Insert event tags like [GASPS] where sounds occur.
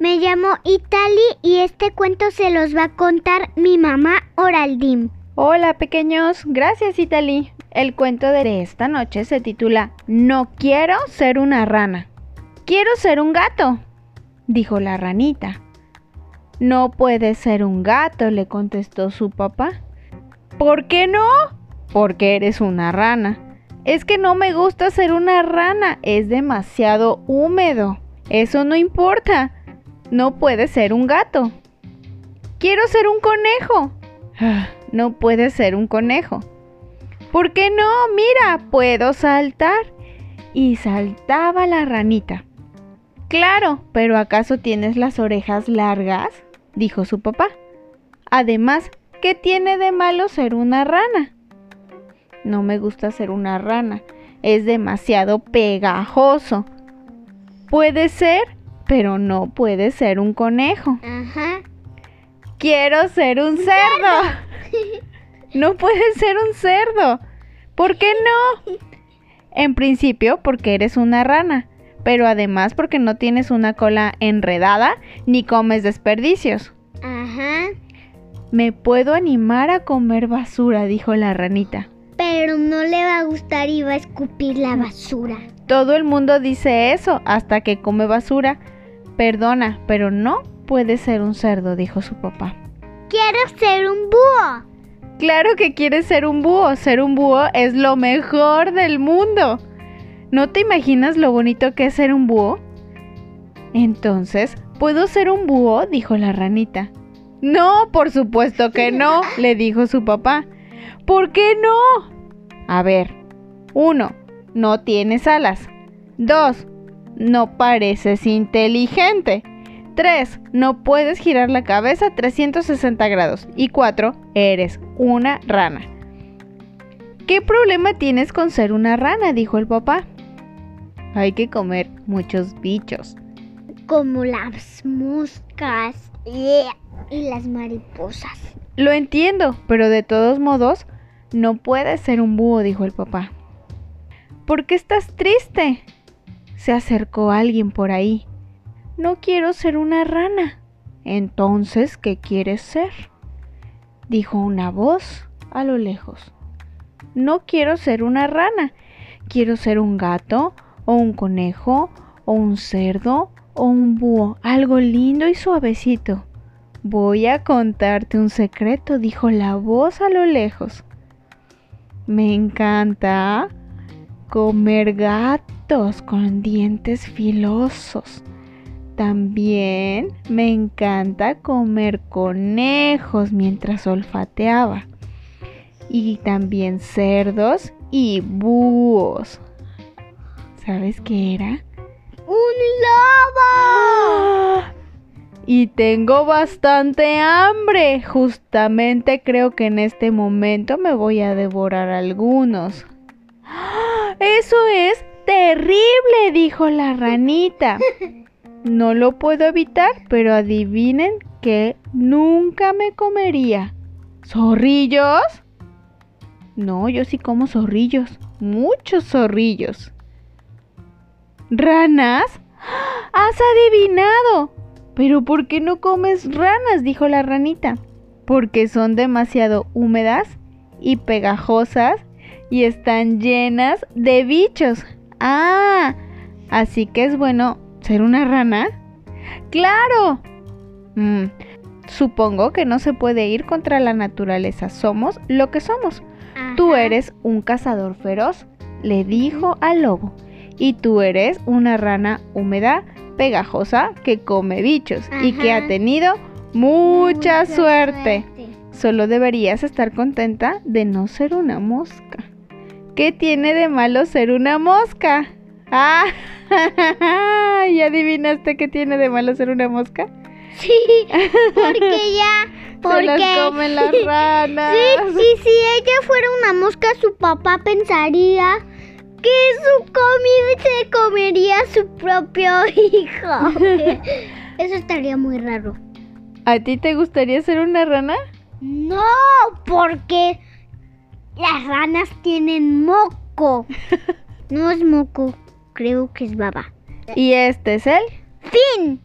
Me llamo Itali y este cuento se los va a contar mi mamá Oraldim. Hola pequeños, gracias Itali. El cuento de esta noche se titula No quiero ser una rana. Quiero ser un gato, dijo la ranita. No puedes ser un gato, le contestó su papá. ¿Por qué no? Porque eres una rana. Es que no me gusta ser una rana, es demasiado húmedo. Eso no importa. No puedes ser un gato. Quiero ser un conejo. No puedes ser un conejo. ¿Por qué no? Mira, puedo saltar. Y saltaba la ranita. Claro, pero ¿acaso tienes las orejas largas? dijo su papá. Además, ¿qué tiene de malo ser una rana? No me gusta ser una rana. Es demasiado pegajoso. Puede ser, pero no puede ser un conejo. Ajá. Quiero ser un cerdo. [LAUGHS] No puedes ser un cerdo. ¿Por qué no? En principio, porque eres una rana, pero además porque no tienes una cola enredada ni comes desperdicios. Ajá. Me puedo animar a comer basura, dijo la ranita. Pero no le va a gustar y va a escupir la basura. Todo el mundo dice eso hasta que come basura. Perdona, pero no puede ser un cerdo, dijo su papá. Quiero ser un búho. Claro que quieres ser un búho. Ser un búho es lo mejor del mundo. ¿No te imaginas lo bonito que es ser un búho? Entonces, ¿puedo ser un búho? dijo la ranita. No, por supuesto que no, [LAUGHS] le dijo su papá. ¿Por qué no? A ver, uno, no tienes alas. Dos, no pareces inteligente. 3. No puedes girar la cabeza 360 grados. Y 4. Eres una rana. ¿Qué problema tienes con ser una rana? dijo el papá. Hay que comer muchos bichos. Como las moscas y las mariposas. Lo entiendo, pero de todos modos, no puedes ser un búho, dijo el papá. ¿Por qué estás triste? Se acercó alguien por ahí. No quiero ser una rana. Entonces, ¿qué quieres ser? Dijo una voz a lo lejos. No quiero ser una rana. Quiero ser un gato, o un conejo, o un cerdo, o un búho. Algo lindo y suavecito. Voy a contarte un secreto, dijo la voz a lo lejos. Me encanta comer gatos con dientes filosos. También me encanta comer conejos mientras olfateaba. Y también cerdos y búhos. ¿Sabes qué era? ¡Un lobo! Y tengo bastante hambre. Justamente creo que en este momento me voy a devorar algunos. [GASPS] Eso es terrible, dijo la ranita. [LAUGHS] No lo puedo evitar, pero adivinen que nunca me comería. ¿Zorrillos? No, yo sí como zorrillos. Muchos zorrillos. ¿Ranas? [GASPS] ¡Has adivinado! Pero ¿por qué no comes ranas? dijo la ranita. Porque son demasiado húmedas y pegajosas y están llenas de bichos. Ah, así que es bueno ser una rana. ¡Claro! Mm, supongo que no se puede ir contra la naturaleza. Somos lo que somos. Tú eres un cazador feroz, le dijo al lobo. Y tú eres una rana húmeda, pegajosa, que come bichos y que ha tenido mucha, suerte. Solo deberías estar contenta de no ser una mosca. ¿Qué tiene de malo ser una mosca? Ah, [LAUGHS] ¿y adivinaste qué tiene de malo ser una mosca? Sí, porque [LAUGHS] ya. Porque... Se las comen las [LAUGHS] ranas. Sí, sí, si ella fuera una mosca, su papá pensaría que su comida se comería a su propio hijo. Eso estaría muy raro. ¿A ti te gustaría ser una rana? No, porque las ranas tienen moco. [LAUGHS] No es moco, creo que es baba. Y este es el Fin.